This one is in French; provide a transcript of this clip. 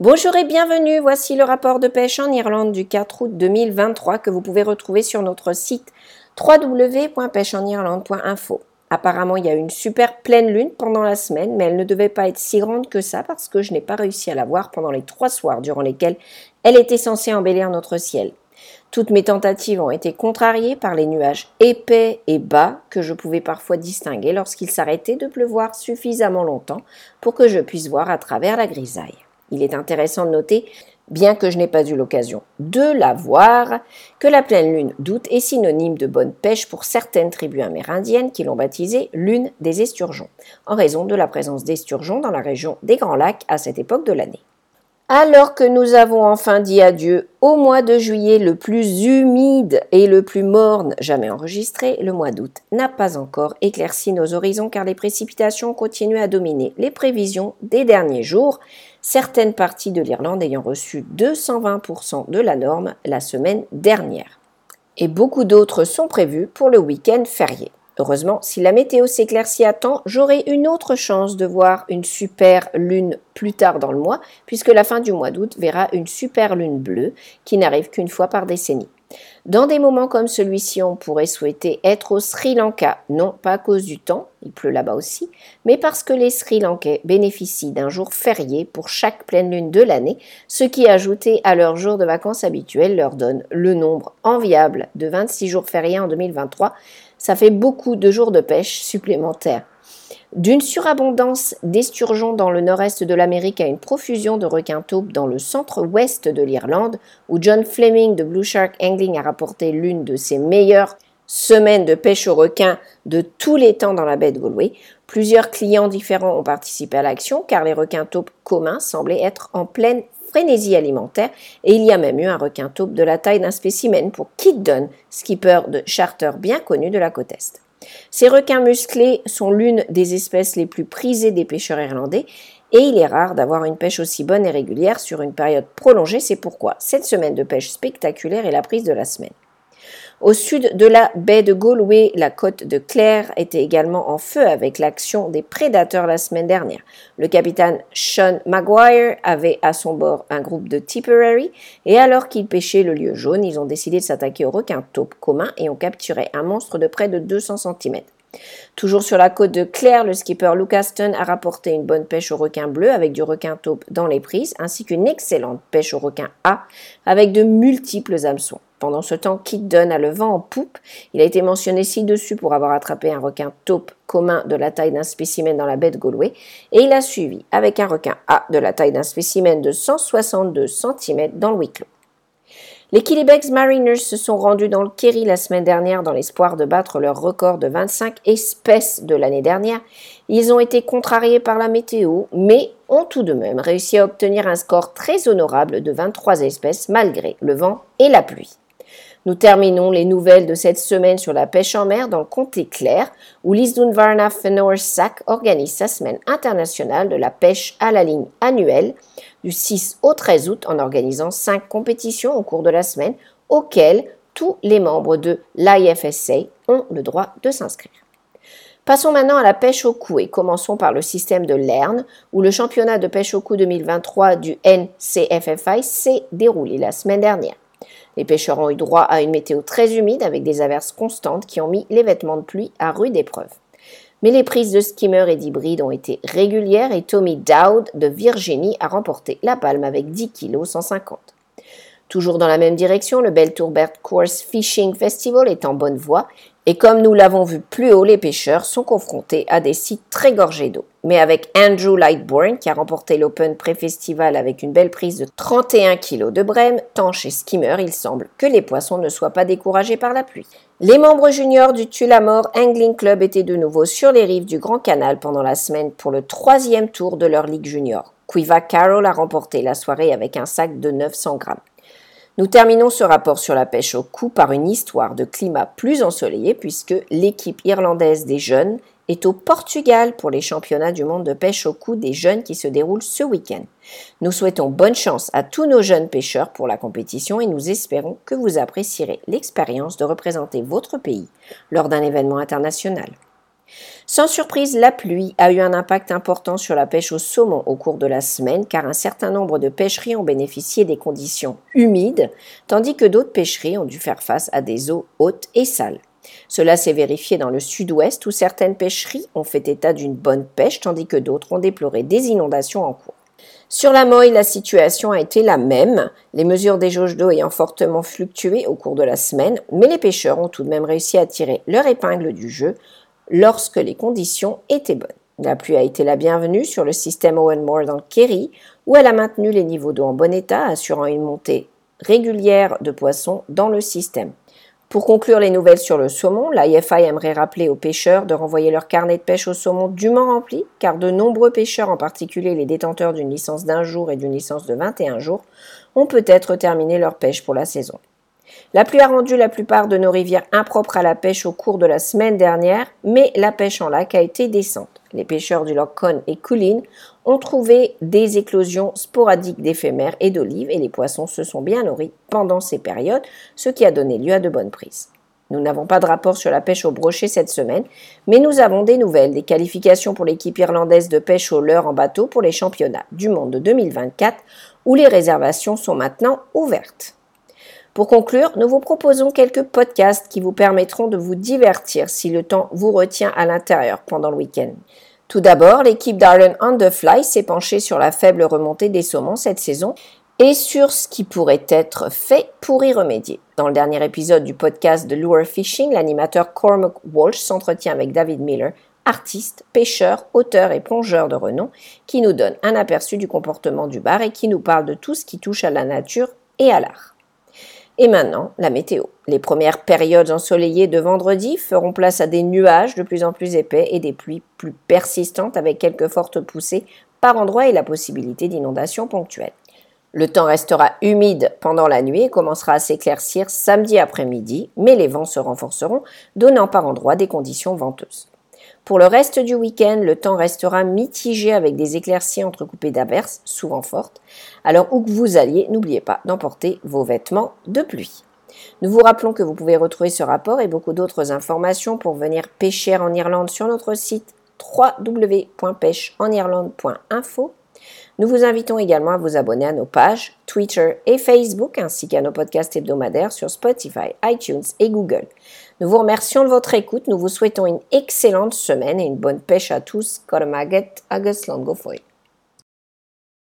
Bonjour et bienvenue, voici le rapport de pêche en Irlande du 4 août 2023 que vous pouvez retrouver sur notre site www.pêcheenirlande.info. Apparemment, il y a eu une super pleine lune pendant la semaine, mais elle ne devait pas être si grande que ça parce que je n'ai pas réussi à la voir pendant les trois soirs durant lesquels elle était censée embellir notre ciel. Toutes mes tentatives ont été contrariées par les nuages épais et bas que je pouvais parfois distinguer lorsqu'il s'arrêtait de pleuvoir suffisamment longtemps pour que je puisse voir à travers la grisaille. Il est intéressant de noter, bien que je n'ai pas eu l'occasion de la voir, que la pleine lune d'août est synonyme de bonne pêche pour certaines tribus amérindiennes qui l'ont baptisée lune des esturgeons, en raison de la présence d'esturgeons dans la région des Grands Lacs à cette époque de l'année. Alors que nous avons enfin dit adieu au mois de juillet le plus humide et le plus morne jamais enregistré, le mois d'août n'a pas encore éclairci nos horizons car les précipitations continuent à dominer les prévisions des derniers jours, certaines parties de l'Irlande ayant reçu 220% de la norme la semaine dernière. Et beaucoup d'autres sont prévues pour le week-end férié. Heureusement, si la météo s'éclaircit à temps, j'aurai une autre chance de voir une super lune plus tard dans le mois, puisque la fin du mois d'août verra une super lune bleue qui n'arrive qu'une fois par décennie. Dans des moments comme celui-ci, on pourrait souhaiter être au Sri Lanka, non pas à cause du temps, il pleut là-bas aussi, mais parce que les Sri Lankais bénéficient d'un jour férié pour chaque pleine lune de l'année, ce qui ajouté à leur jour de vacances habituels leur donne le nombre enviable de 26 jours fériés en 2023, ça fait beaucoup de jours de pêche supplémentaires. D'une surabondance d'esturgeons dans le nord-est de l'Amérique à une profusion de requins taupes dans le centre-ouest de l'Irlande, où John Fleming de Blue Shark Angling a rapporté l'une de ses meilleures semaines de pêche aux requins de tous les temps dans la baie de Galway, plusieurs clients différents ont participé à l'action car les requins taupes communs semblaient être en pleine frénésie alimentaire et il y a même eu un requin taupe de la taille d'un spécimen pour Kit Dunn, skipper de charter bien connu de la côte Est. Ces requins musclés sont l'une des espèces les plus prisées des pêcheurs irlandais et il est rare d'avoir une pêche aussi bonne et régulière sur une période prolongée, c'est pourquoi cette semaine de pêche spectaculaire est la prise de la semaine. Au sud de la baie de Galway, la côte de Clare était également en feu avec l'action des prédateurs la semaine dernière. Le capitaine Sean Maguire avait à son bord un groupe de Tipperary et alors qu'ils pêchaient le lieu jaune, ils ont décidé de s'attaquer aux requins taupes communs et ont capturé un monstre de près de 200 cm. Toujours sur la côte de Clare, le skipper Lucaston a rapporté une bonne pêche au requin bleu avec du requin taupe dans les prises, ainsi qu'une excellente pêche au requin A avec de multiples hameçons. Pendant ce temps, Kit Dunn a le vent en poupe. Il a été mentionné ci-dessus pour avoir attrapé un requin taupe commun de la taille d'un spécimen dans la baie de Galway, et il a suivi avec un requin A de la taille d'un spécimen de 162 cm dans le Wicklow. Les Killybegs Mariners se sont rendus dans le Kerry la semaine dernière dans l'espoir de battre leur record de 25 espèces de l'année dernière. Ils ont été contrariés par la météo, mais ont tout de même réussi à obtenir un score très honorable de 23 espèces malgré le vent et la pluie. Nous terminons les nouvelles de cette semaine sur la pêche en mer dans le comté clair, où l'Isdunvarna Fenor Sac organise sa semaine internationale de la pêche à la ligne annuelle du 6 au 13 août en organisant cinq compétitions au cours de la semaine auxquelles tous les membres de l'IFSA ont le droit de s'inscrire. Passons maintenant à la pêche au cou et commençons par le système de Lerne, où le championnat de pêche au cou 2023 du NCFFI s'est déroulé la semaine dernière. Les pêcheurs ont eu droit à une météo très humide avec des averses constantes qui ont mis les vêtements de pluie à rude épreuve. Mais les prises de skimmer et d'hybride ont été régulières et Tommy Dowd de Virginie a remporté la palme avec 10 kg 150. Toujours dans la même direction, le Beltourbert Course Fishing Festival est en bonne voie et comme nous l'avons vu plus haut, les pêcheurs sont confrontés à des sites très gorgés d'eau. Mais avec Andrew Lightbourne, qui a remporté l'Open Pré-Festival avec une belle prise de 31 kg de brème, tant chez Skimmer, il semble que les poissons ne soient pas découragés par la pluie. Les membres juniors du Tulamore Angling Club étaient de nouveau sur les rives du Grand Canal pendant la semaine pour le troisième tour de leur ligue junior. Quiva Carroll a remporté la soirée avec un sac de 900 grammes. Nous terminons ce rapport sur la pêche au cou par une histoire de climat plus ensoleillé puisque l'équipe irlandaise des jeunes est au Portugal pour les championnats du monde de pêche au cou des jeunes qui se déroulent ce week-end. Nous souhaitons bonne chance à tous nos jeunes pêcheurs pour la compétition et nous espérons que vous apprécierez l'expérience de représenter votre pays lors d'un événement international. Sans surprise, la pluie a eu un impact important sur la pêche au saumon au cours de la semaine, car un certain nombre de pêcheries ont bénéficié des conditions humides, tandis que d'autres pêcheries ont dû faire face à des eaux hautes et sales. Cela s'est vérifié dans le sud-ouest où certaines pêcheries ont fait état d'une bonne pêche tandis que d'autres ont déploré des inondations en cours. Sur la Moille, la situation a été la même, les mesures des jauges d'eau ayant fortement fluctué au cours de la semaine, mais les pêcheurs ont tout de même réussi à tirer leur épingle du jeu lorsque les conditions étaient bonnes. La pluie a été la bienvenue sur le système Owen Moore dans Kerry, où elle a maintenu les niveaux d'eau en bon état, assurant une montée régulière de poissons dans le système. Pour conclure les nouvelles sur le saumon, l'IFI aimerait rappeler aux pêcheurs de renvoyer leur carnet de pêche au saumon dûment rempli, car de nombreux pêcheurs, en particulier les détenteurs d'une licence d'un jour et d'une licence de 21 jours, ont peut-être terminé leur pêche pour la saison. La pluie a rendu la plupart de nos rivières impropres à la pêche au cours de la semaine dernière, mais la pêche en lac a été décente. Les pêcheurs du lac Conn et Coolin ont trouvé des éclosions sporadiques d'éphémères et d'olives et les poissons se sont bien nourris pendant ces périodes, ce qui a donné lieu à de bonnes prises. Nous n'avons pas de rapport sur la pêche au brochet cette semaine, mais nous avons des nouvelles, des qualifications pour l'équipe irlandaise de pêche au leurre en bateau pour les championnats du monde de 2024, où les réservations sont maintenant ouvertes. Pour conclure, nous vous proposons quelques podcasts qui vous permettront de vous divertir si le temps vous retient à l'intérieur pendant le week-end. Tout d'abord, l'équipe d'Ireland on the Fly s'est penchée sur la faible remontée des saumons cette saison et sur ce qui pourrait être fait pour y remédier. Dans le dernier épisode du podcast de Lure Fishing, l'animateur Cormac Walsh s'entretient avec David Miller, artiste, pêcheur, auteur et plongeur de renom, qui nous donne un aperçu du comportement du bar et qui nous parle de tout ce qui touche à la nature et à l'art. Et maintenant, la météo. Les premières périodes ensoleillées de vendredi feront place à des nuages de plus en plus épais et des pluies plus persistantes avec quelques fortes poussées par endroits et la possibilité d'inondations ponctuelles. Le temps restera humide pendant la nuit et commencera à s'éclaircir samedi après-midi, mais les vents se renforceront, donnant par endroits des conditions venteuses. Pour le reste du week-end, le temps restera mitigé avec des éclaircies entrecoupées d'averses, souvent fortes. Alors où que vous alliez, n'oubliez pas d'emporter vos vêtements de pluie. Nous vous rappelons que vous pouvez retrouver ce rapport et beaucoup d'autres informations pour venir pêcher en Irlande sur notre site www.pêcheenirlande.info nous vous invitons également à vous abonner à nos pages Twitter et Facebook ainsi qu'à nos podcasts hebdomadaires sur Spotify, iTunes et Google. Nous vous remercions de votre écoute, nous vous souhaitons une excellente semaine et une bonne pêche à tous. Kormaget Agus Langofoy.